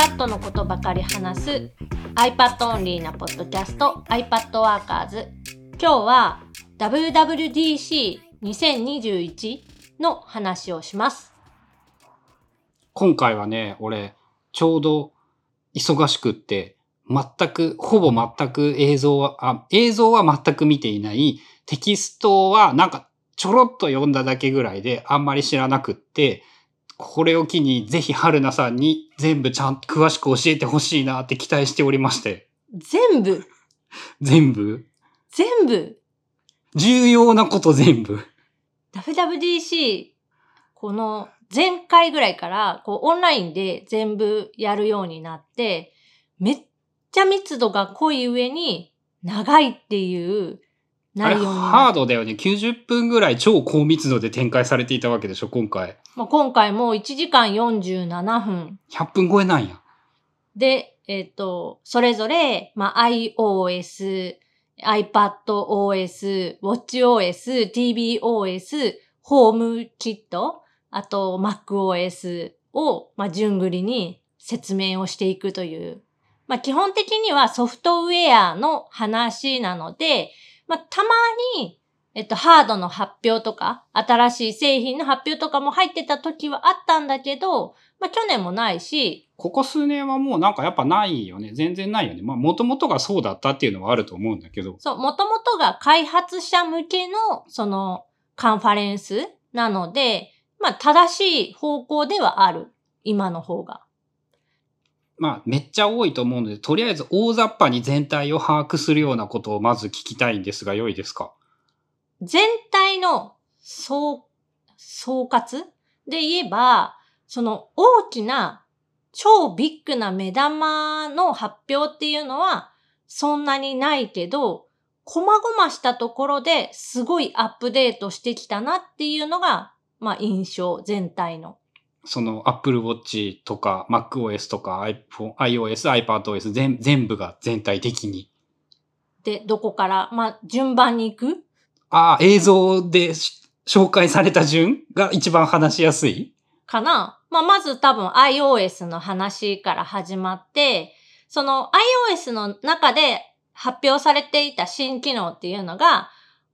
iPad のことばかり話す iPad オンリーなポッドキャスト iPad ワーカーズ今日は WWDC2021 の話をします。今回はね、俺、ちょうど忙しくって、全く、ほぼ全く映像は、あ、映像は全く見ていない、テキストはなんかちょろっと読んだだけぐらいであんまり知らなくって、これを機にぜひ春菜さんに全部ちゃんと詳しく教えてほしいなって期待しておりまして。全部？全部？全部？重要なこと全部。WWDC この前回ぐらいからこうオンラインで全部やるようになってめっちゃ密度が濃い上に長いっていうあれ、内容にハードだよね。90分ぐらい超高密度で展開されていたわけでしょ、今回。まあ、今回も1時間47分100分超えなんや。で、えっ、と、それぞれ、まあ、iOS、iPadOS、WatchOS、tvOS、ホームキット、あと MacOS を、まあ、順繰りに説明をしていくという。まあ、基本的にはソフトウェアの話なので、まあ、たまに、えっと、ハードの発表とか、新しい製品の発表とかも入ってた時はあったんだけど、まあ、去年もないし、ここ数年はもうなんかやっぱないよね。全然ないよね。まあ元々がそうだったっていうのはあると思うんだけど。そう、もともとが開発者向けの、その、カンファレンスなので、まあ、正しい方向ではある。今の方が。まあめっちゃ多いと思うので、とりあえず大雑把に全体を把握するようなことをまず聞きたいんですが、良いですか？全体の総、総括？で言えば、その大きな、超ビッグな目玉の発表っていうのは、そんなにないけど、細々したところですごいアップデートしてきたなっていうのが、まあ印象全体の。その Apple Watch とか MacOS とか iPhone、iOS、iPadOS 全全部が全体的に。で、どこから、まあ順番に行く？ああ、映像でし紹介された順が一番話しやすい？かな？まあ、まず多分 iOS の話から始まって、その iOS の中で発表されていた新機能っていうのが、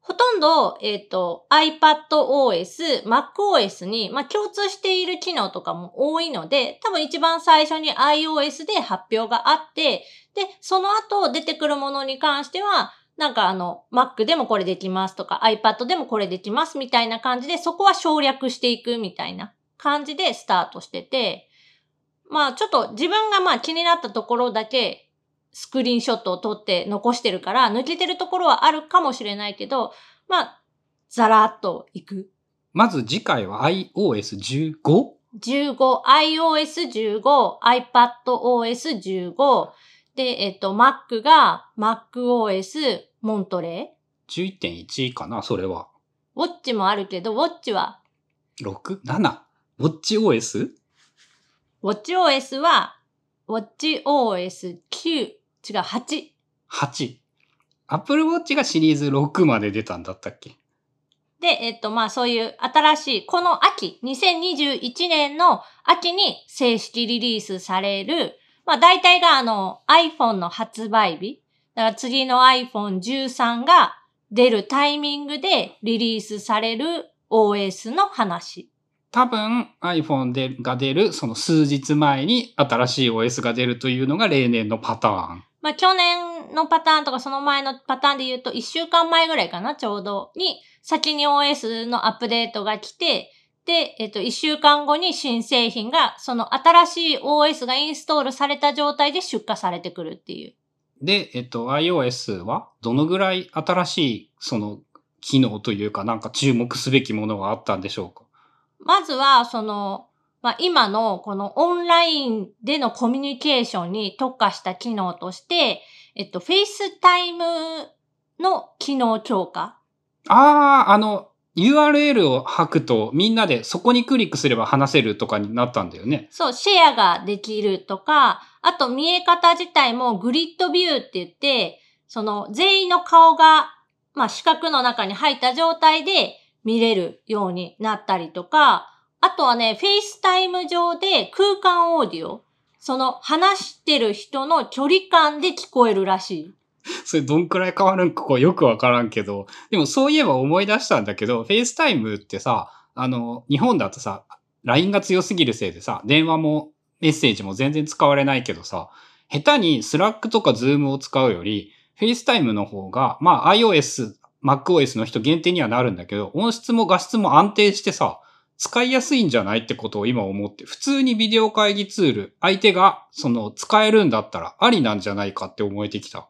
ほとんど、えっ、と、iPadOS、MacOS に、まあ、共通している機能とかも多いので、多分一番最初に iOS で発表があって、で、その後出てくるものに関しては、なんかあの、Mac でもこれできますとか、iPad でもこれできますみたいな感じで、そこは省略していくみたいな感じでスタートしてて、まあちょっと自分がまあ気になったところだけスクリーンショットを撮って残してるから抜けてるところはあるかもしれないけど、まあザラッといく。まず次回は iOS15? 15、iOS15、iPadOS15、で、えっと、Mac が MacOS モントレ11.1かなそれは。ー。ウォッチもあるけど、ウォッチは、6?7? WatchOS? ウォッチ OS は、ウォッチ OS9、違う、8。8。Apple Watch がシリーズ6まで出たんだったっけ？で、えっと、まあそういう新しい、この秋、2021年の秋に正式リリースされる、まあ大体があの iPhone の発売日、だから次の iPhone13 が出るタイミングでリリースされる OS の話。多分 iPhone でが出るその数日前に新しい OS が出るというのが例年のパターン。まあ去年のパターンとかその前のパターンで言うと1週間前ぐらいかな、ちょうどに先に OS のアップデートが来て、で、えっと、1週間後に新製品が、その新しい OS がインストールされた状態で出荷されてくるっていう。で、えっと、iOS はどのぐらい新しいその機能というかなんか注目すべきものがあったんでしょうか？まずは、その、まあ、今のこのオンラインでのコミュニケーションに特化した機能として、えっと、 FaceTime の機能強化。ああ、あの、URL を吐くとみんなでそこにクリックすれば話せるとかになったんだよね。そう、シェアができるとか、あと見え方自体も Grid View って言って、その全員の顔が、まあ四角の中に入った状態で見れるようになったりとか、あとはね、 FaceTime 上で空間オーディオ。その話してる人の距離感で聞こえるらしい。それどんくらい変わるんかこうよくわからんけど、でもそういえば思い出したんだけど、 FaceTime ってさ、あの、日本だとさ、LINE が強すぎるせいでさ、電話もメッセージも全然使われないけどさ、下手に Slack とか Zoom を使うより、 FaceTime の方が、まあ iOS、MacOS の人限定にはなるんだけど、音質も画質も安定してさ、使いやすいんじゃないってことを今思って、普通にビデオ会議ツール、相手がその使えるんだったらありなんじゃないかって思えてきた。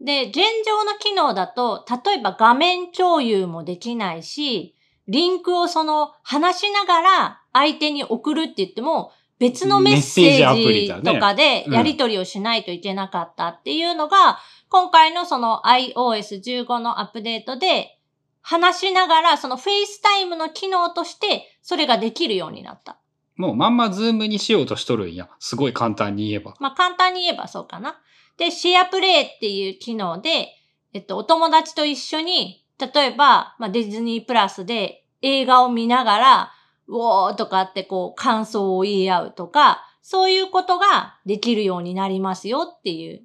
で、現状の機能だと、例えば画面共有もできないし、リンクをその話しながら相手に送るって言っても、別のメッセージアプリとかでやり取りをしないといけなかったっていうのが、今回のその iOS15 のアップデートで、話しながらその FaceTime の機能としてそれができるようになった。もうまんま Zoom にしようとしとるんや。すごい簡単に言えば。まあ簡単に言えばそうかな。で、シェアプレイっていう機能で、えっと、お友達と一緒に、例えば、まあ、ディズニープラスで映画を見ながら、うおーとかってこう感想を言い合うとか、そういうことができるようになりますよっていう。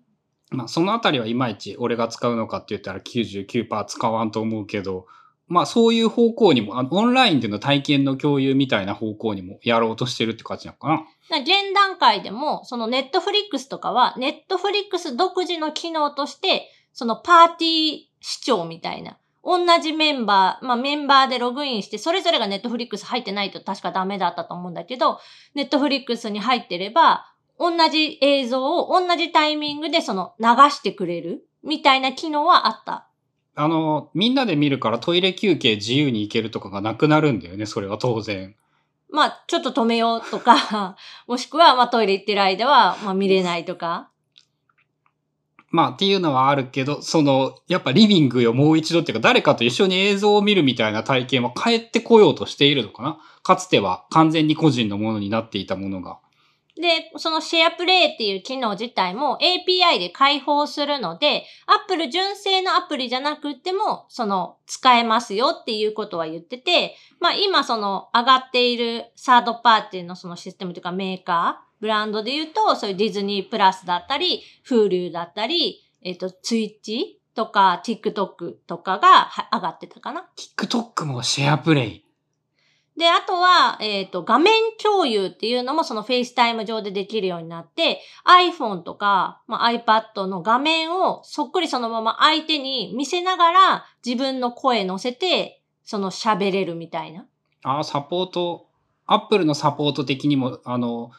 まあそのあたりはいまいち俺が使うのかって言ったら99%使わんと思うけど、まあそういう方向にも、あオンラインでの体験の共有みたいな方向にもやろうとしてるって感じなのかな。な現段階でも、その Netflix とかは、 Netflix 独自の機能として、そのパーティー視聴みたいな。同じメンバー、まあメンバーでログインして、それぞれが Netflix 入ってないと確かダメだったと思うんだけど、 Netflix に入ってれば、同じ映像を同じタイミングでその流してくれるみたいな機能はあった。あの、みんなで見るからトイレ休憩自由に行けるとかがなくなるんだよね、それは当然。まあ、ちょっと止めようとか、もしくは、まあトイレ行ってる間は、まあ見れないとか。まあっていうのはあるけど、その、やっぱリビングをもう一度っていうか、誰かと一緒に映像を見るみたいな体験は変えてこようとしているのかなかつては完全に個人のものになっていたものが。で、そのシェアプレイっていう機能自体も API で開放するので、Apple 純正のアプリじゃなくても、その使えますよっていうことは言ってて、まあ今その上がっているサードパーティーのそのシステムというかメーカー、ブランドで言うと、そういうディズニープラスだったり、Hulu だったり、えっ、と、Twitch とか TikTok とかが上がってたかな。TikTok もシェアプレイ。で、あとは、えっ、と、画面共有っていうのもその FaceTime 上でできるようになって、iPhone とか、まあ、iPad の画面をそっくりそのまま相手に見せながら自分の声乗せて、その喋れるみたいな。ああ、サポート、Apple のサポート的にも、あの、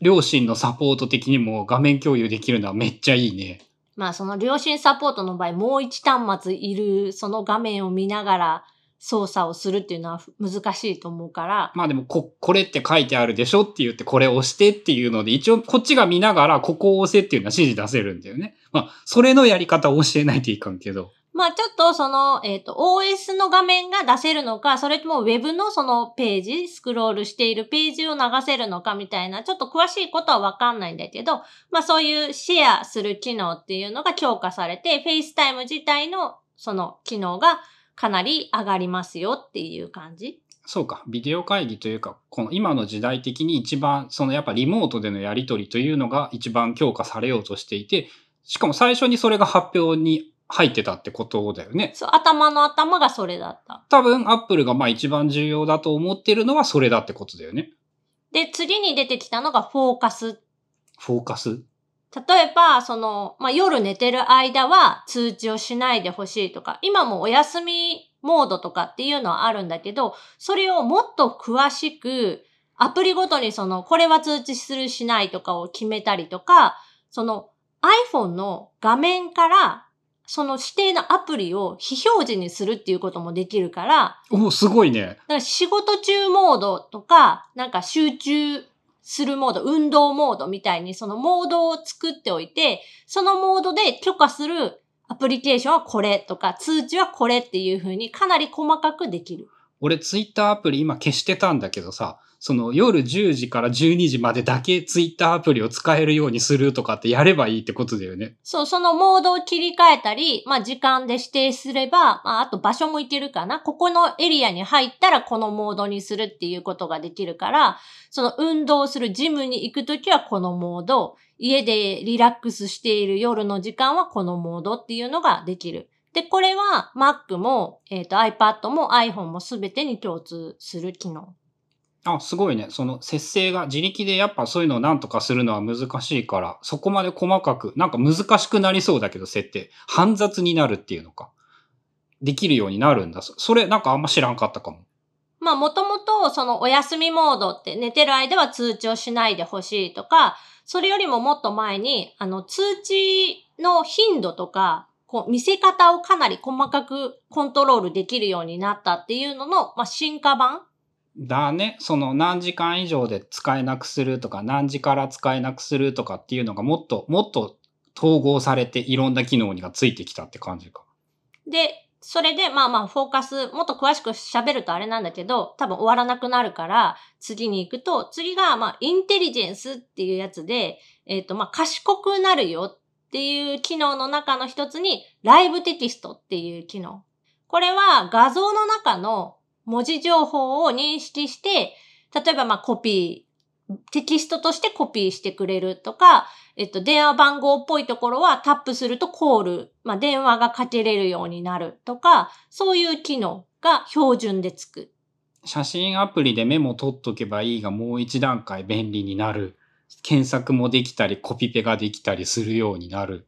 両親のサポート的にも画面共有できるのはめっちゃいいね。まあ、その両親サポートの場合、もう一端末いる、その画面を見ながら操作をするっていうのは難しいと思うから、まあでもこ、これって書いてあるでしょって言って、これ押してっていうので、一応こっちが見ながら、ここを押せっていうのは指示出せるんだよね。まあ、それのやり方を教えないといかんけど。まあちょっとその、えっ、と、OS の画面が出せるのか、それとも Web のそのページ、スクロールしているページを流せるのかみたいな、ちょっと詳しいことはわかんないんだけど、まあそういうシェアする機能っていうのが強化されて、FaceTime 自体のその機能がかなり上がりますよっていう感じ？そうか、ビデオ会議というか、この今の時代的に一番、そのやっぱリモートでのやり取りというのが一番強化されようとしていて、しかも最初にそれが発表に入ってたってことだよね。そう、頭の頭がそれだった。多分、アップルがまあ一番重要だと思ってるのはそれだってことだよね。で、次に出てきたのがフォーカスフォーカス？例えば、その、まあ、夜寝てる間は通知をしないでほしいとか、今もお休みモードとかっていうのはあるんだけど、それをもっと詳しく、アプリごとにその、これは通知するしないとかを決めたりとか、その iPhone の画面から、その指定のアプリを非表示にするっていうこともできるから、おすごいね。だから仕事中モードとか、なんか集中するモード、運動モードみたいにそのモードを作っておいて、そのモードで許可するアプリケーションはこれとか、通知はこれっていう風にかなり細かくできる。俺ツイッターアプリ今消してたんだけどさ、その夜10時から12時までだけツイッターアプリを使えるようにするとかってやればいいってことだよね。そう、そのモードを切り替えたり、まあ時間で指定すれば、まああと場所もいけるかな。ここのエリアに入ったらこのモードにするっていうことができるから、その運動するジムに行くときはこのモード、家でリラックスしている夜の時間はこのモードっていうのができる。で、これは Mac も、えっ、と iPad も iPhone もすべてに共通する機能。あ、すごいね。その節制が自力でやっぱそういうのをなんとかするのは難しいから、そこまで細かく、なんか難しくなりそうだけど、設定。煩雑になるっていうのか。できるようになるんだ。そそれなんかあんま知らんかったかも。まあ、もともと、そのお休みモードって寝てる間は通知をしないでほしいとか、それよりももっと前に、あの、通知の頻度とか、こう、見せ方をかなり細かくコントロールできるようになったっていうのの、まあ、進化版だね。その何時間以上で使えなくするとか、何時から使えなくするとかっていうのがもっと、もっと統合されていろんな機能がついてきたって感じか。で、それで、まあまあ、フォーカス、もっと詳しく喋るとあれなんだけど、多分終わらなくなるから、次に行くと、次が、まあ、インテリジェンスっていうやつで、えっ、と、まあ、賢くなるよっていう機能の中の一つに、ライブテキストっていう機能。これは画像の中の文字情報を認識して、例えば、まあ、コピー、テキストとしてコピーしてくれるとか、えっと、電話番号っぽいところはタップするとコール、まあ、電話がかけれるようになるとか、そういう機能が標準でつく。写真アプリでメモ取っとけばいいがもう一段階便利になる。検索もできたり、コピペができたりするようになる。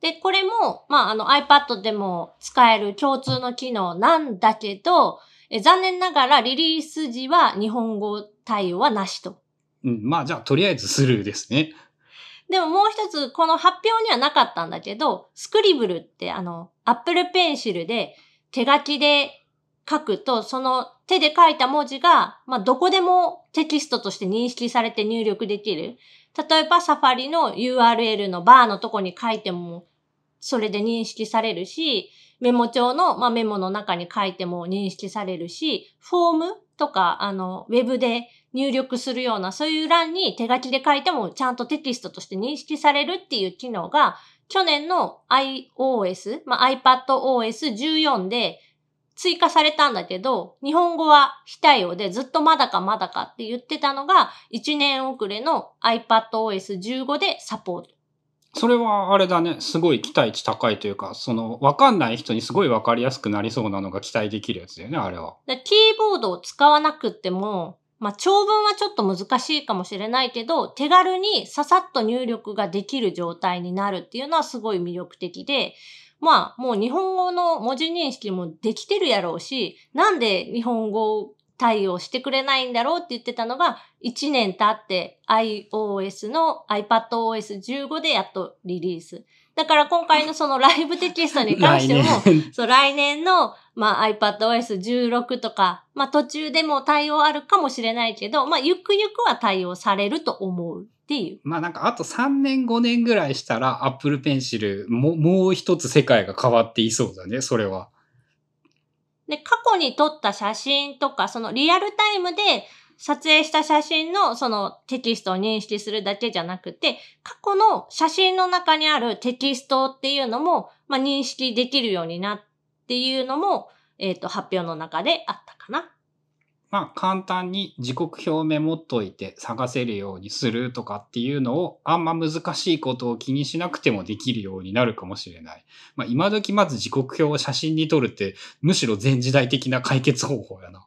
で、これも、まあ、あの iPad でも使える共通の機能なんだけど、え残念ながらリリース時は日本語対応はなしと。うん、まあじゃあとりあえずスルーですね。でももう一つ、この発表にはなかったんだけど、スクリブルってあの、Apple Pencil で手書きで書くと、その手で書いた文字が、まあ、どこでもテキストとして認識されて入力できる。例えば、サファリの URL のバーのとこに書いても、それで認識されるし、メモ帳の、まあ、メモの中に書いても認識されるし、フォームとか、あの、ウェブで入力するような、そういう欄に手書きで書いてもちゃんとテキストとして認識されるっていう機能が、去年の iOS、まあ、iPadOS14 で追加されたんだけど、日本語は非対応でずっとまだかまだかって言ってたのが、1年遅れの iPadOS15 でサポート。それはあれだね。すごい期待値高いというか、その、わかんない人にすごいわかりやすくなりそうなのが期待できるやつだよね、あれは。でキーボードを使わなくても、まあ、長文はちょっと難しいかもしれないけど、手軽にささっと入力ができる状態になるっていうのはすごい魅力的で、まあ、もう日本語の文字認識もできてるやろうし、なんで日本語対応してくれないんだろうって言ってたのが、1年経って iOS の iPadOS15 でやっとリリース。だから今回のその ライブテキストに関しても、年。そう、来年の、まあ、iPadOS16 とか、まあ、途中でも対応あるかもしれないけど、まあ、ゆくゆくは対応されると思うっていう。まあなんかあと3年5年ぐらいしたら Apple Pencil ももう一つ世界が変わっていそうだね、それは。で、過去に撮った写真とか、そのリアルタイムで撮影した写真のそのテキストを認識するだけじゃなくて、過去の写真の中にあるテキストっていうのも、まあ、認識できるようになっていうのも、えっ、と、発表の中であったかな。まあ簡単に時刻表メモっといて探せるようにするとかっていうのをあんま難しいことを気にしなくてもできるようになるかもしれない。まあ今時まず時刻表を写真に撮るってむしろ前時代的な解決方法やな。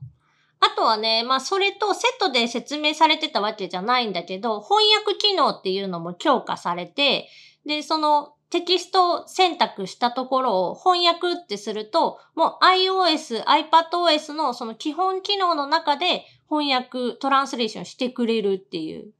あとはね、まあそれとセットで説明されてたわけじゃないんだけど、翻訳機能っていうのも強化されて、で、そのテキストを選択したところを翻訳ってすると、もう iOS、iPadOS のその基本機能の中で翻訳、トランスレーションしてくれるっていう。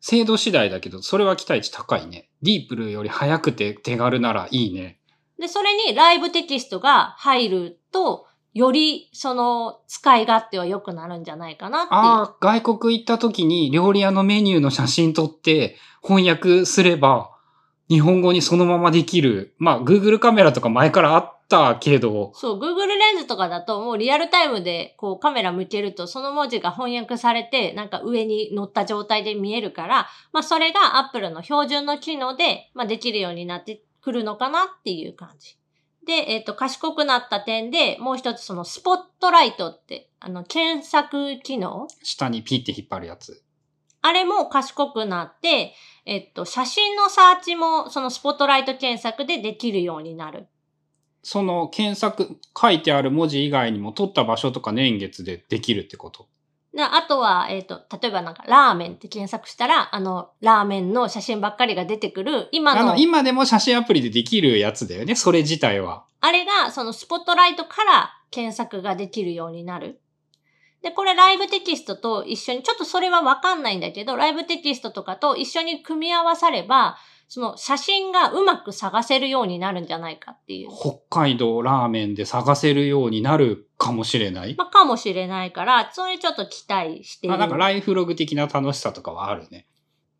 精度次第だけどそれは期待値高いね。ディープルより早くて手軽ならいいね。で、それにライブテキストが入ると、よりその使い勝手は良くなるんじゃないかなっていう。ああ、外国行った時に料理屋のメニューの写真撮って翻訳すれば日本語にそのままできる。まあ Google カメラとか前からあたけど、そう、Google レンズとかだともうリアルタイムでこうカメラ向けるとその文字が翻訳されてなんか上に乗った状態で見えるから、まあそれが Apple の標準の機能で、まあ、できるようになってくるのかなっていう感じ。で、えっ、と、賢くなった点でもう一つそのスポットライトって、あの、検索機能？下にピッて引っ張るやつ。あれも賢くなって、えっと、写真のサーチもそのスポットライト検索でできるようになる。その検索、書いてある文字以外にも撮った場所とか年月でできるってこと？であとは、えっ、と、例えばなんか、ラーメンって検索したら、あの、ラーメンの写真ばっかりが出てくる、今の、あの、今でも写真アプリでできるやつだよね、それ自体は。あれが、そのスポットライトから検索ができるようになる。で、これライブテキストと一緒に、ちょっとそれはわかんないんだけど、ライブテキストとかと一緒に組み合わされば、その写真がうまく探せるようになるんじゃないかっていう。北海道ラーメンで探せるようになるかもしれない？まあ、かもしれないから、それちょっと期待している。あなんかライフログ的な楽しさとかはあるね。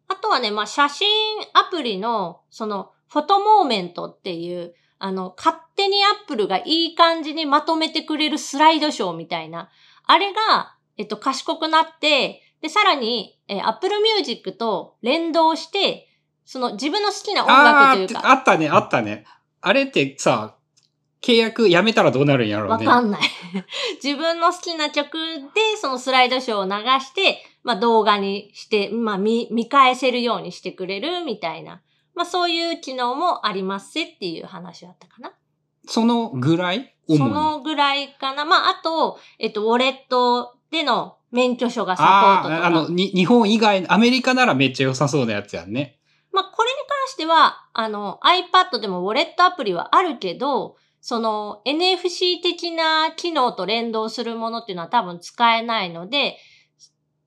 あとはね、まあ、写真アプリの、その、フォトモーメントっていう、あの、勝手にアップルがいい感じにまとめてくれるスライドショーみたいな、あれが、えっと、賢くなって、で、さらに、えー、Apple Music と連動して、その自分の好きな音楽というか、あったね、あったね。あれってさ、契約やめたらどうなるんやろうね。わかんない。自分の好きな曲で、そのスライドショーを流して、まあ動画にして、まあ見、見返せるようにしてくれるみたいな。まあそういう機能もありますせっていう話だったかな。そのぐらい？そのぐらいかな。まああと、えっと、ウォレットでの免許証がサポートとか。ああ、あの、に、日本以外、アメリカならめっちゃ良さそうなやつやんね。まあ、これに関しては、あの、iPad でもウォレットアプリはあるけど、その NFC 的な機能と連動するものっていうのは多分使えないので、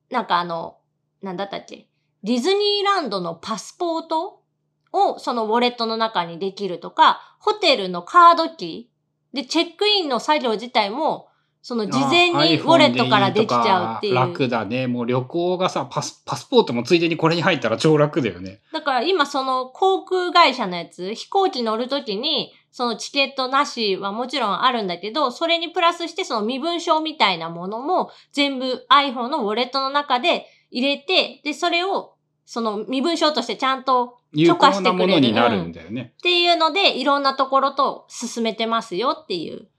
なんかあの、なんだったっけ？ディズニーランドのパスポートをそのウォレットの中にできるとか、ホテルのカードキーでチェックインの作業自体も、その事前にウォレットからできちゃうっていう。いい楽だね。もう旅行がさ、パス、パスポートもついでにこれに入ったら超楽だよね。だから今その航空会社のやつ、飛行機乗るときに、そのチケットなしはもちろんあるんだけど、それにプラスしてその身分証みたいなものも全部 iPhone のウォレットの中で入れて、で、それをその身分証としてちゃんと有許可してくれる。のになるうんんだよね。っていうので、いろんなところと進めてますよっていう。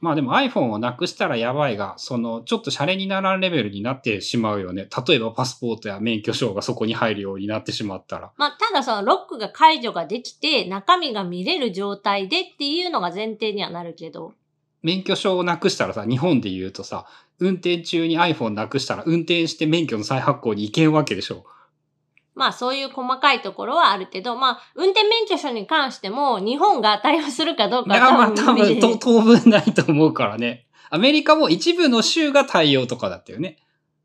まあでも iPhone をなくしたらやばいが、その、ちょっとシャレにならんレベルになってしまうよね。例えばパスポートや免許証がそこに入るようになってしまったら。まあ、ただそのロックが解除ができて、中身が見れる状態でっていうのが前提にはなるけど、免許証をなくしたらさ、日本で言うとさ、運転中に iPhone なくしたら運転して免許の再発行に行けんわけでしょ。まあそういう細かいところはあるけど、まあ運転免許証に関しても日本が対応するかどうかいや、まあは多分と当分ないと思うからね。アメリカも一部の州が対応とかだったよね。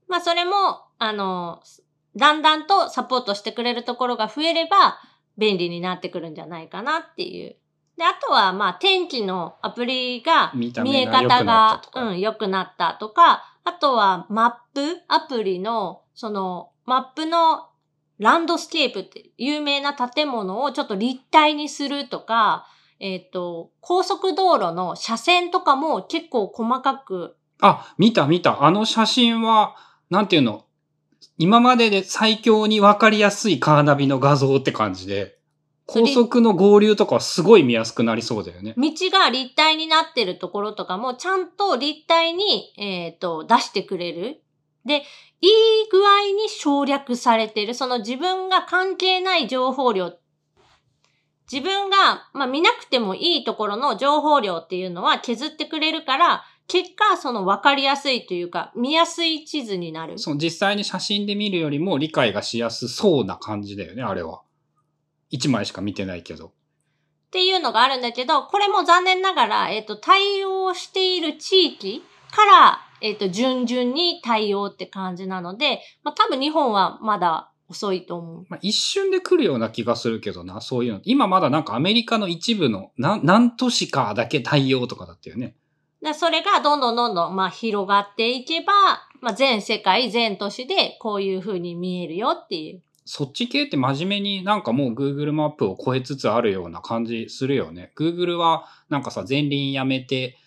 まあそれも、あの、だんだんとサポートしてくれるところが増えれば便利になってくるんじゃないかなっていう。で、あとはまあ天気のアプリが見え方がうん、良くなったとか、あとはマップアプリの、そのマップのランドスケープって有名な建物をちょっと立体にするとか、えっ、と、高速道路の車線とかも結構細かく、あ、見た見た。あの写真は、なんていうの、今までで最強にわかりやすいカーナビの画像って感じで、高速の合流とかはすごい見やすくなりそうだよね。道が立体になってるところとかもちゃんと立体に、えっ、と、出してくれる。で、いい具合に省略されてる。その自分が関係ない情報量。自分が、まあ、見なくてもいいところの情報量っていうのは削ってくれるから、結果、その分かりやすいというか、見やすい地図になる。その実際に写真で見るよりも理解がしやすそうな感じだよね、あれは。一枚しか見てないけど。っていうのがあるんだけど、これも残念ながら、えっ、と、対応している地域から、えっ、と、順々に対応って感じなので、まあ、多分日本はまだ遅いと思う。まあ、一瞬で来るような気がするけどな、そういうの。今まだなんかアメリカの一部の何何都市かだけ対応とかだったよね。でそれがどんどんどんどん、まあ、広がっていけば、まあ、全世界、全都市でこういう風に見えるよっていう。そっち系って真面目になんかもう Google マップを超えつつあるような感じするよね。Google はなんかさ、前輪やめて、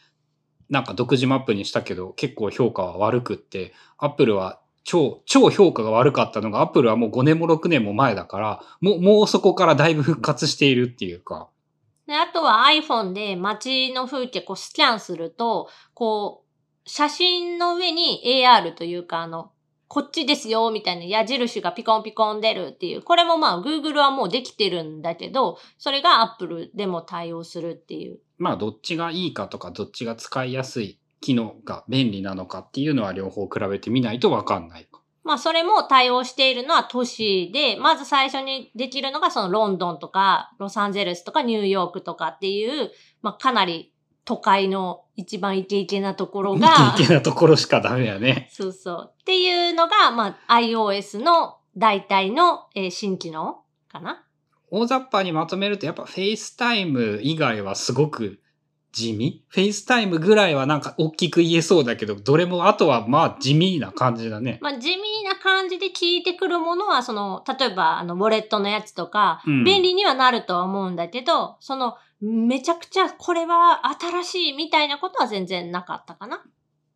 なんか独自マップにしたけど結構評価は悪くって、Apple は超、超評価が悪かったのが Apple はもう5年も6年も前だから、もう、もうそこからだいぶ復活しているっていうか。で、あとは iPhone で街の風景こうスキャンすると、こう、写真の上に AR というか、あの、こっちですよ、みたいな矢印がピコンピコン出るっていう。これもまあ Google はもうできてるんだけど、それが Apple でも対応するっていう。まあ、どっちがいいかとか、どっちが使いやすい機能が便利なのかっていうのは両方比べてみないとわかんないか。まあそれも対応しているのは都市で、まず最初にできるのがそのロンドンとかロサンゼルスとかニューヨークとかっていう、まあかなり都会の一番イケイケなところが、イケイケなところしかダメやね。そうそう。っていうのが、まあ iOS の大体の、えー新機能かな。大雑把にまとめると、やっぱ FaceTime 以外はすごく地味 ?FaceTime ぐらいはなんか大きく言えそうだけど、どれもあとはまあ地味な感じだね。まあ地味な感じで聞いてくるものは、その、例えばあの、ウォレットのやつとか、うん便利にはなるとは思うんだけど、その、めちゃくちゃこれは新しいみたいなことは全然なかったかな。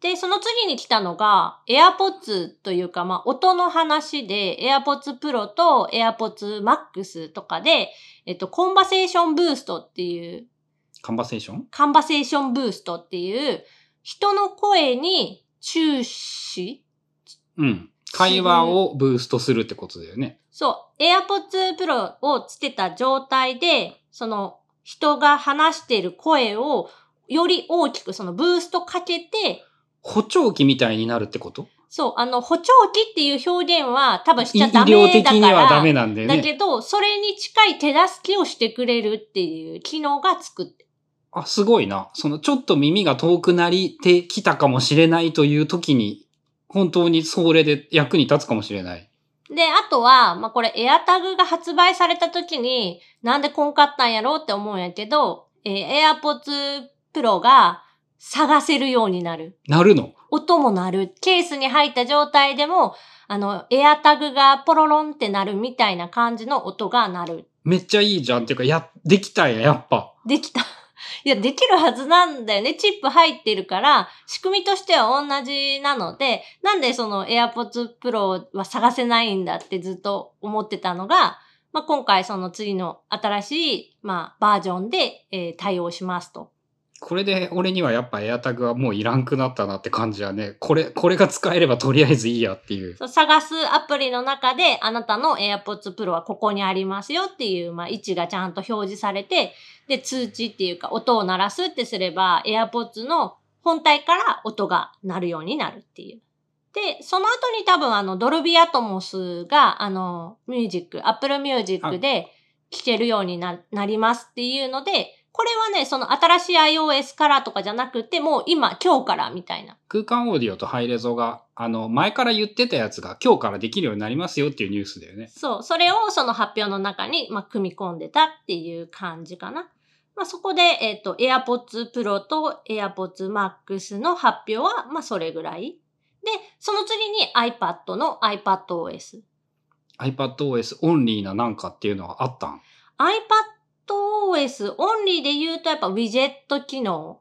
で、その次に来たのが、AirPods というか、まあ、音の話で、AirPods Pro と AirPods Max とかで、えっと、コンバセーションブーストっていう、カンバセーション？カンバセーションブーストっていう、人の声に注視うん。会話をブーストするってことだよね。そう、AirPods Pro をつけた状態で、その人が話している声をより大きくそのブーストかけて、補聴器みたいになるってこと？そう、あの、補聴器っていう表現は多分しちゃダメだから。療的にはダメなんだよね。だけど、それに近い手助けをしてくれるっていう機能が作って。あ、すごいな。そのちょっと耳が遠くなりてきたかもしれないという時に、本当にそれで役に立つかもしれない。で、あとは、まあ、これ AirTag が発売された時に、なんでこんかったんやろうって思うんやけど、えー AirPods Pro が探せるようになる。なるの？音も鳴る。ケースに入った状態でも、あの、エアタグがポロロンって鳴るみたいな感じの音が鳴る。めっちゃいいじゃん。っていうか、や、できたんや、やっぱ。できた。いや、できるはずなんだよね。チップ入ってるから、仕組みとしては同じなので、なんでその AirPods Pro は探せないんだってずっと思ってたのが、まあ、今回その次の新しい、まあ、バージョンで、えー対応しますと。これで俺にはやっぱエアタグはもういらんくなったなって感じはね。これ、これが使えればとりあえずいいやっていう。そう探すアプリの中で、あなたの AirPods Pro はここにありますよっていう、まあ、位置がちゃんと表示されて、で、通知っていうか、音を鳴らすってすれば、AirPods の本体から音が鳴るようになるっていう。で、その後に多分あの、ドルビーアトモスが、あの、ミュージック、Apple Music で聴けるようにななりますっていうので、これはね、その新しい iOS からとかじゃなくて、もう今、今日からみたいな。空間オーディオとハイレゾが、あの、前から言ってたやつが今日からできるようになりますよっていうニュースだよね。そう、それをその発表の中に、まあ、組み込んでたっていう感じかな。まあ、そこで、えっ、と、AirPods Pro と AirPods Max の発表は、まあ、それぐらい。で、その次に iPad の iPadOS。iPadOS オンリーななんかっていうのはあったん？iPadOS オンリーで言うとやっぱウィジェット機能。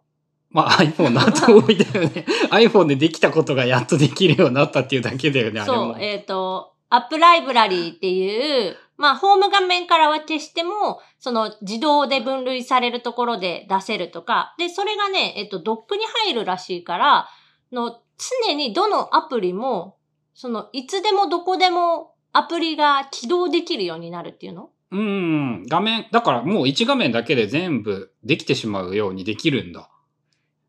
まあ iPhone の後追いだよね。iPhone でできたことがやっとできるようになったっていうだけだよね、あれもそう、。えっ、と、App Library っていう、まあ、ホーム画面からは消しても、その自動で分類されるところで出せるとか、で、それがね、えっ、と、ドックに入るらしいから、の、常にどのアプリも、その、いつでもどこでもアプリが起動できるようになるっていうのうん、画面、だからもう1画面だけで全部できてしまうようにできるんだ。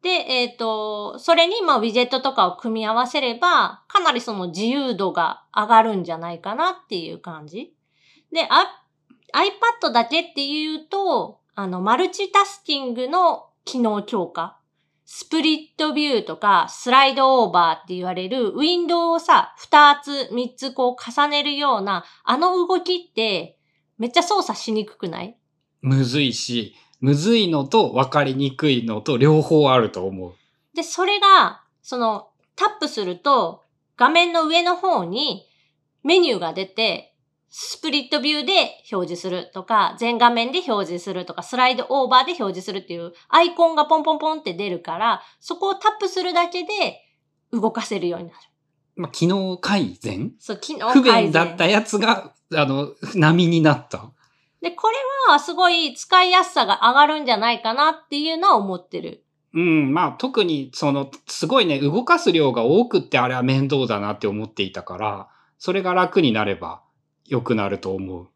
で、えっ、と、それに、まあ、ウィジェットとかを組み合わせれば、かなりその自由度が上がるんじゃないかなっていう感じ。で、あ iPad だけっていうと、あの、マルチタスキングの機能強化。スプリットビューとか、スライドオーバーって言われる、ウィンドウをさ、二つ、三つこう重ねるような、あの動きって、めっちゃ操作しにくくない？むずいし、むずいのと分かりにくいのと両方あると思う。で、それが、その、タップすると、画面の上の方にメニューが出て、スプリットビューで表示するとか、全画面で表示するとか、スライドオーバーで表示するっていうアイコンがポンポンポンって出るから、そこをタップするだけで動かせるようになる。まあ、機能改善？そう、機能不改善便だったやつが、あの、波になった。で、これはすごい使いやすさが上がるんじゃないかなっていうのは思ってる。うん、まあ特にその、すごいね、動かす量が多くってあれは面倒だなって思っていたから、それが楽になれば良くなると思う。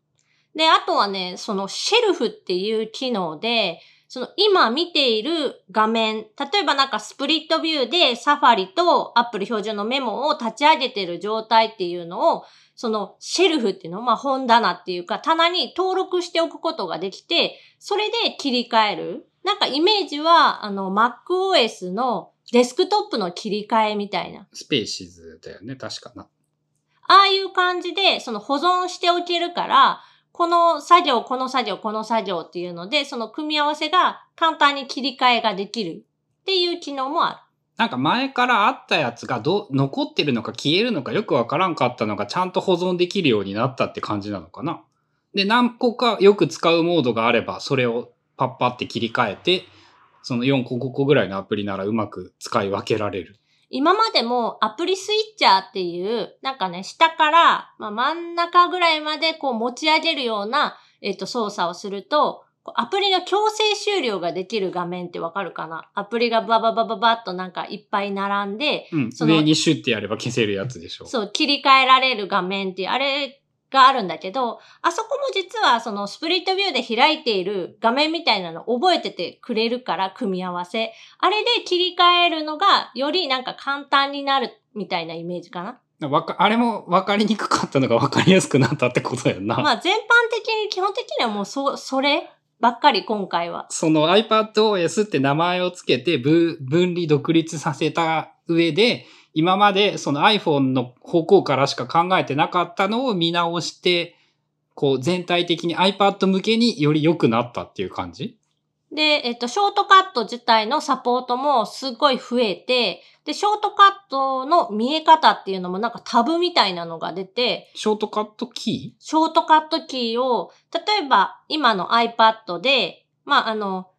で、あとはね、そのシェルフっていう機能で、その今見ている画面、例えばなんかスプリットビューでサファリと Apple 標準のメモを立ち上げてる状態っていうのを、その Shelf っていうのを、まあ本棚っていうか棚に登録しておくことができて、それで切り替える。なんかイメージは、あの MacOS のデスクトップの切り替えみたいな。 Spaces だよね、確かな。ああいう感じで、その保存しておけるから、この作業、この作業、この作業っていうので、その組み合わせが簡単に切り替えができるっていう機能もある。なんか前からあったやつがど、残ってるのか消えるのかよくわからんかったのがちゃんと保存できるようになったって感じなのかな。で、何個かよく使うモードがあれば、それをパッパって切り替えて、その4個5個ぐらいのアプリならうまく使い分けられる。今までもアプリスイッチャーっていう、なんかね、下から、まあ、真ん中ぐらいまでこう持ち上げるような、えっ、と、操作をすると、アプリの強制終了ができる画面ってわかるかな？アプリがバババババッとなんかいっぱい並んで、うん。その上にシュッてやれば消せるやつでしょ。そう、切り替えられる画面ってあれがあるんだけど、あそこも実はそのスプリットビューで開いている画面みたいなの覚えててくれるから、組み合わせ。あれで切り替えるのがよりなんか簡単になるみたいなイメージかな。わかあれも分かりにくかったのが分かりやすくなったってことやんな。まあ全般的に、基本的にはもうそ、そればっかり今回は。その iPadOS って名前をつけて分分離独立させた上で、今までその iPhone の方向からしか考えてなかったのを見直して、こう全体的に iPad 向けにより良くなったっていう感じ？で、えっと、ショートカット自体のサポートもすっごい増えて、で、ショートカットの見え方っていうのもなんかタブみたいなのが出て、ショートカットキショートカットキーを、例えば今の iPad で、まあ、あの、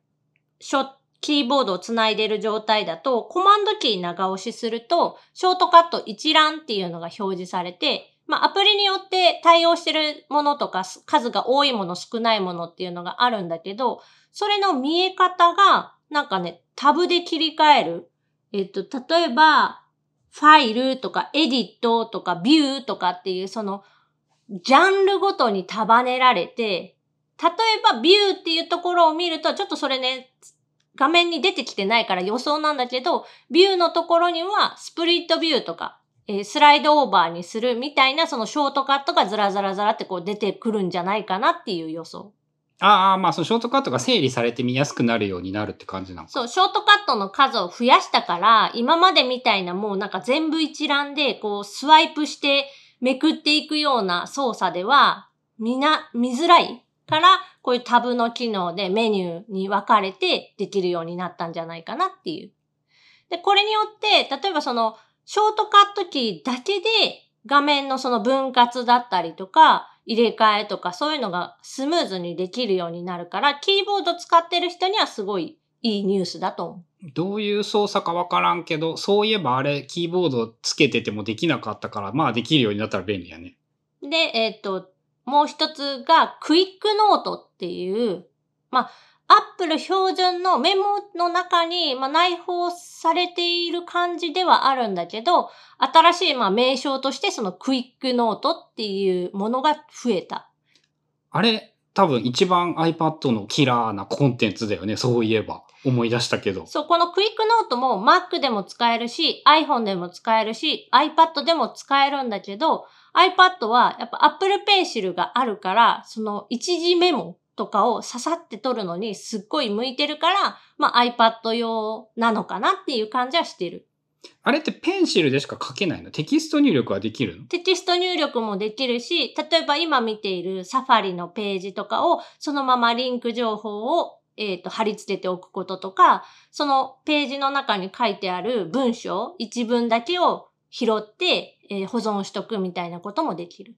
ショキーボードをつないでる状態だと、コマンドキー長押しすると、ショートカット一覧っていうのが表示されて、まあ、アプリによって対応してるものとか、数が多いもの、少ないものっていうのがあるんだけど、それの見え方が、なんかね、タブで切り替える。えっと、例えば、ファイルとかエディットとかビューとかっていう、その、ジャンルごとに束ねられて、例えばビューっていうところを見ると、ちょっとそれね、画面に出てきてないから予想なんだけど、ビューのところにはスプリットビューとか、えースライドオーバーにするみたいなそのショートカットがずらずらずらってこう出てくるんじゃないかなっていう予想。ーああ、まあそのショートカットが整理されて見やすくなるようになるって感じなのか。そう、ショートカットの数を増やしたから、今までみたいなもうなんか全部一覧でこうスワイプしてめくっていくような操作では、みな、見づらいから、こういうタブの機能でメニューに分かれてできるようになったんじゃないかなっていう。で、これによって、例えばその、ショートカットキーだけで画面のその分割だったりとか、入れ替えとかそういうのがスムーズにできるようになるから、キーボード使ってる人にはすごいいいニュースだと思どういう操作かわからんけど、そういえばあれキーボードつけててもできなかったから、まあできるようになったら便利やね。う。で、えっ、と、もう一つが、 Quick Note っていう、まあ、 Apple 標準のメモの中に、まあ、内包されている感じではあるんだけど、新しい、まあ、名称としてその Quick Note っていうものが増えた。あれ、多分一番 iPad のキラーなコンテンツだよね。そういえば。思い出したけど。そう、この Quick Note も Mac でも使えるし、iPhone でも使えるし、iPad でも使えるんだけど、iPad はやっぱ Apple Pencil があるから、その一時メモとかをささって取るのにすっごい向いてるから、まあ iPad 用なのかなっていう感じはしてる。あれってペンシルでしか書けないの？テキスト入力はできるの？テキスト入力もできるし、例えば今見ているサファリのページとかをそのままリンク情報をえっ、と、貼り付けておくこととか、そのページの中に書いてある文章、一文だけを拾って、えー保存しとくみたいなこともできる。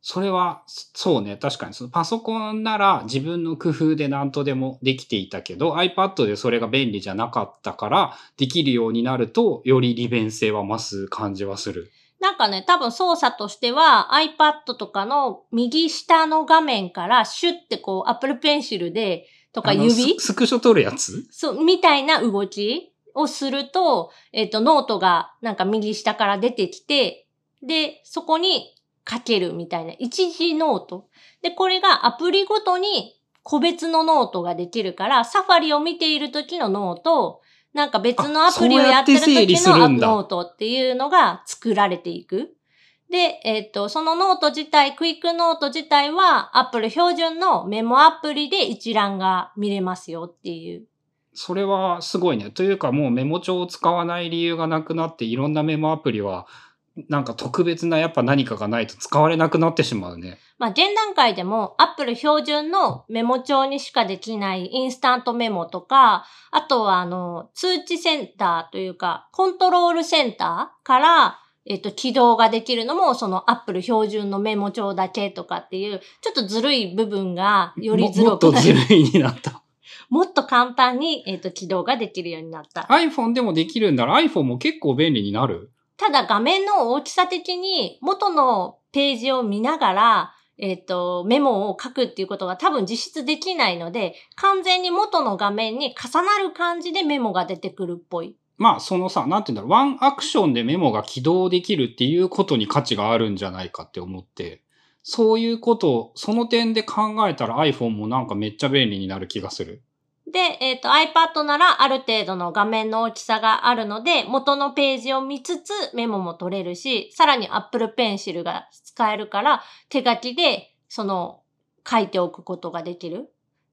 それは、そうね、確かに。そのパソコンなら自分の工夫で何とでもできていたけど、iPad でそれが便利じゃなかったから、できるようになると、より利便性は増す感じはする。なんかね、多分操作としては iPad とかの右下の画面からシュッてこう Apple Pencil でとか指？ススクショ撮るやつ？そう、みたいな動き？をすると、えっ、と、ノートがなんか右下から出てきて、で、そこに書けるみたいな一時ノート。で、これがアプリごとに個別のノートができるから、 Safari を見ている時のノート、なんか別のアプリをやってる時のノートっていうのが作られていく。で、えっ、と、そのノート自体、 Quick Note 自体は Apple 標準のメモアプリで一覧が見れますよっていう。それはすごいね。というかもうメモ帳を使わない理由がなくなって、いろんなメモアプリは、なんか特別なやっぱ何かがないと使われなくなってしまうね。まあ、現段階でも Apple 標準のメモ帳にしかできないインスタントメモとか、あとはあの、通知センターというか、コントロールセンターから、えっと、起動ができるのも、その Apple 標準のメモ帳だけとかっていう、ちょっとずるい部分がよりずももっとるくなる。ずるいになった。もっと簡単に、えっと、起動ができるようになった。iPhone でもできるんだら iPhone も結構便利になる？ただ画面の大きさ的に元のページを見ながら、えっ、と、メモを書くっていうことが多分実質できないので、完全に元の画面に重なる感じでメモが出てくるっぽい。まあ、そのさ、なんて言うんだろう、ワンアクションでメモが起動できるっていうことに価値があるんじゃないかって思って、そういうことを、その点で考えたら iPhone もなんかめっちゃ便利になる気がする。で、えっ、と iPad ならある程度の画面の大きさがあるので、元のページを見つつメモも取れるし、さらに Apple Pencil が使えるから、手書きでその書いておくことができる。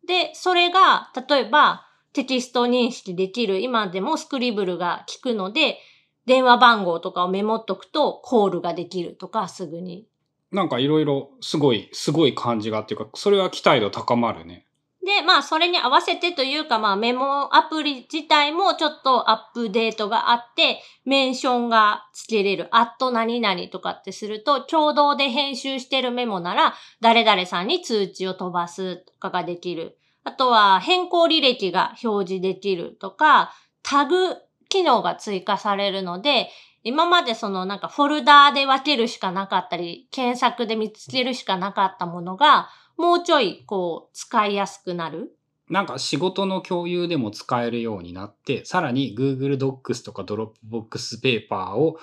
で、それが、例えばテキスト認識できる、今でもスクリブルが効くので、電話番号とかをメモっとくとコールができるとか、すぐに。なんかいろいろすごい、すごい感じがっていうか、それは期待度高まるね。で、まあ、それに合わせてというか、まあ、メモアプリ自体もちょっとアップデートがあって、メンションがつけれる、アット何々とかってすると、共同で編集してるメモなら、誰々さんに通知を飛ばすとかができる。あとは、変更履歴が表示できるとか、タグ機能が追加されるので、今までそのなんかフォルダーで分けるしかなかったり、検索で見つけるしかなかったものが、もうちょいこう使いやすくなる？なんか仕事の共有でも使えるようになって、さらに Google Docs とか Dropbox ペーパーを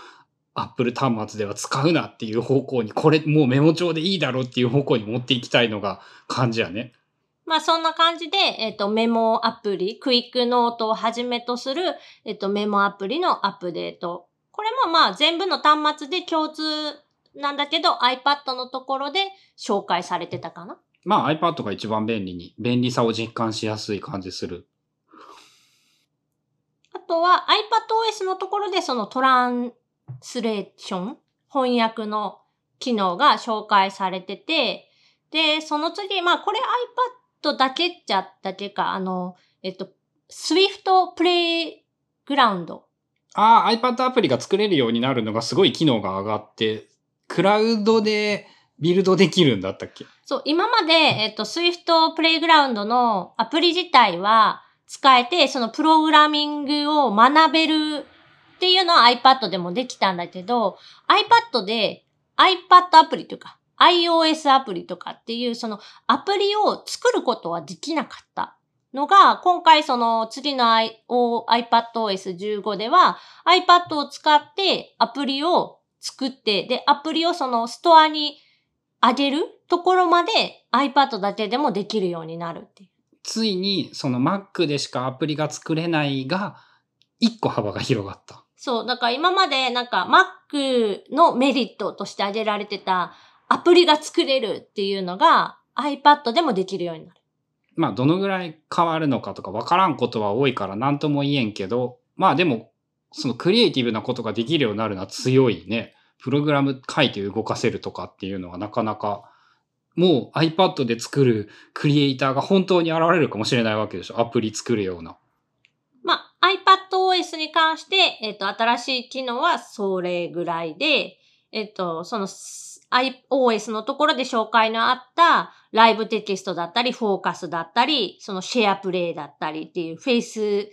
Apple 端末では使うなっていう方向に、これもうメモ帳でいいだろうっていう方向に持っていきたいのが感じやね。まあそんな感じで、えっ、とメモアプリ、クイックノートをはじめとする、えっ、とメモアプリのアップデート。これもまあ全部の端末で共通なんだけど iPad のところで紹介されてたかな？まあ iPad が一番便利に、便利さを実感しやすい感じする。あとは iPadOS のところでそのトランスレーション、翻訳の機能が紹介されてて、で、その次、まあこれ iPad だけじゃだけか、あの、えっと、Swift プレイグラウンド。ああ、iPad アプリが作れるようになるのがすごい機能が上がって、クラウドでビルドできるんだったっけ？そう、今まで、えっと、Swift プレイグラウンドのアプリ自体は使えて、そのプログラミングを学べるっていうのは iPad でもできたんだけど、iPad で iPad アプリというか iOS アプリとかっていうそのアプリを作ることはできなかったのが、今回その次の iPadOS15 では iPad を使ってアプリを作って、で、アプリをそのストアに上げるところまで iPad だけでもできるようになるっていう。ついにその Mac でしかアプリが作れないが、一個幅が広がった。そう、だから今までなんか Mac のメリットとして挙げられてたアプリが作れるっていうのが iPad でもできるようになる。まあどのぐらい変わるのかとかわからんことは多いから何とも言えんけど、まあでもそのクリエイティブなことができるようになるのは強いね。プログラム書いて動かせるとかっていうのはなかなかもう iPad で作るクリエイターが本当に現れるかもしれないわけでしょ。アプリ作るような。まあ iPadOS に関して、えっ、と、新しい機能はそれぐらいで、えっ、と、その iOS のところで紹介のあったライブテキストだったり、フォーカスだったり、そのシェアプレイだったりっていうフェイス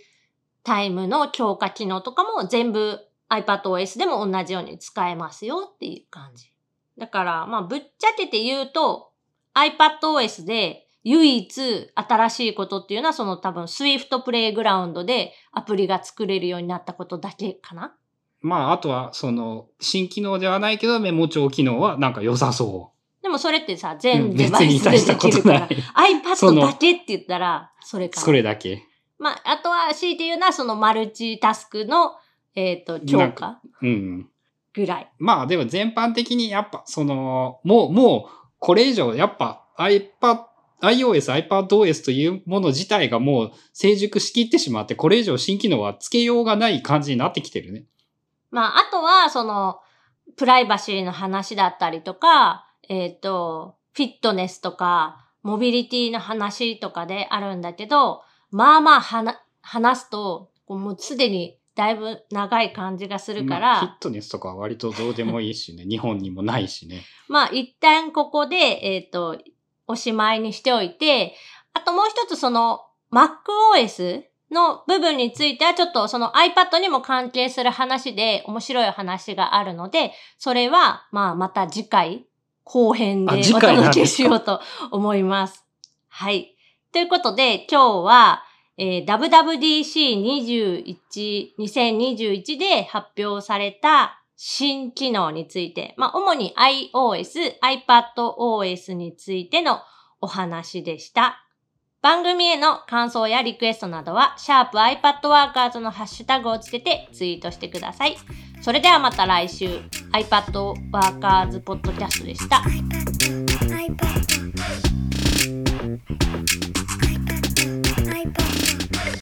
タイムの強化機能とかも全部 iPadOS でも同じように使えますよっていう感じ。だから、まあ、ぶっちゃけて言うと、iPadOS で唯一新しいことっていうのはその多分 Swift プレイグラウンドでアプリが作れるようになったことだけかなまあ、あとは、その、新機能ではないけど、メモ帳機能はなんか良さそでもそれってさ、う。全デ別バイスでできるから iPad のだけって言ったら、それかな。それだけ。まあ、あとは強いて言うのはそのマルチタスクの、えっ、と、強化うん。ぐらい。まあでも全般的にやっぱその、もう、もう、これ以上やっぱ iPad、iOS、iPadOS というもの自体がもう成熟しきってしまって、これ以上新機能はつけようがない感じになってきてるね。まあ、あとは、その、プライバシーの話だったりとか、えっ、と、フィットネスとか、モビリティの話とかであるんだけど、まあまあはな話すと、もうすでにだいぶ長い感じがするかまあフィら、ットネスとかは割とどうでもいいしね。日本にもないしね。まあ一旦ここで、えっ、と、おしまいにしておいて、あともう一つその MacOS の部分についてはちょっとその iPad にも関係する話で面白い話があるので、それはまあまた次回後編でお届けしようと思います。はい。ということで今日は、えー WWDC21、2021で発表された新機能について、まあ、主に iOS、iPadOS についてのお話でした。番組への感想やリクエストなどは、シャープ iPadWorkers のハッシュタグをつけてツイートしてください。それではまた来週、iPadWorkers ポッドキャストでした。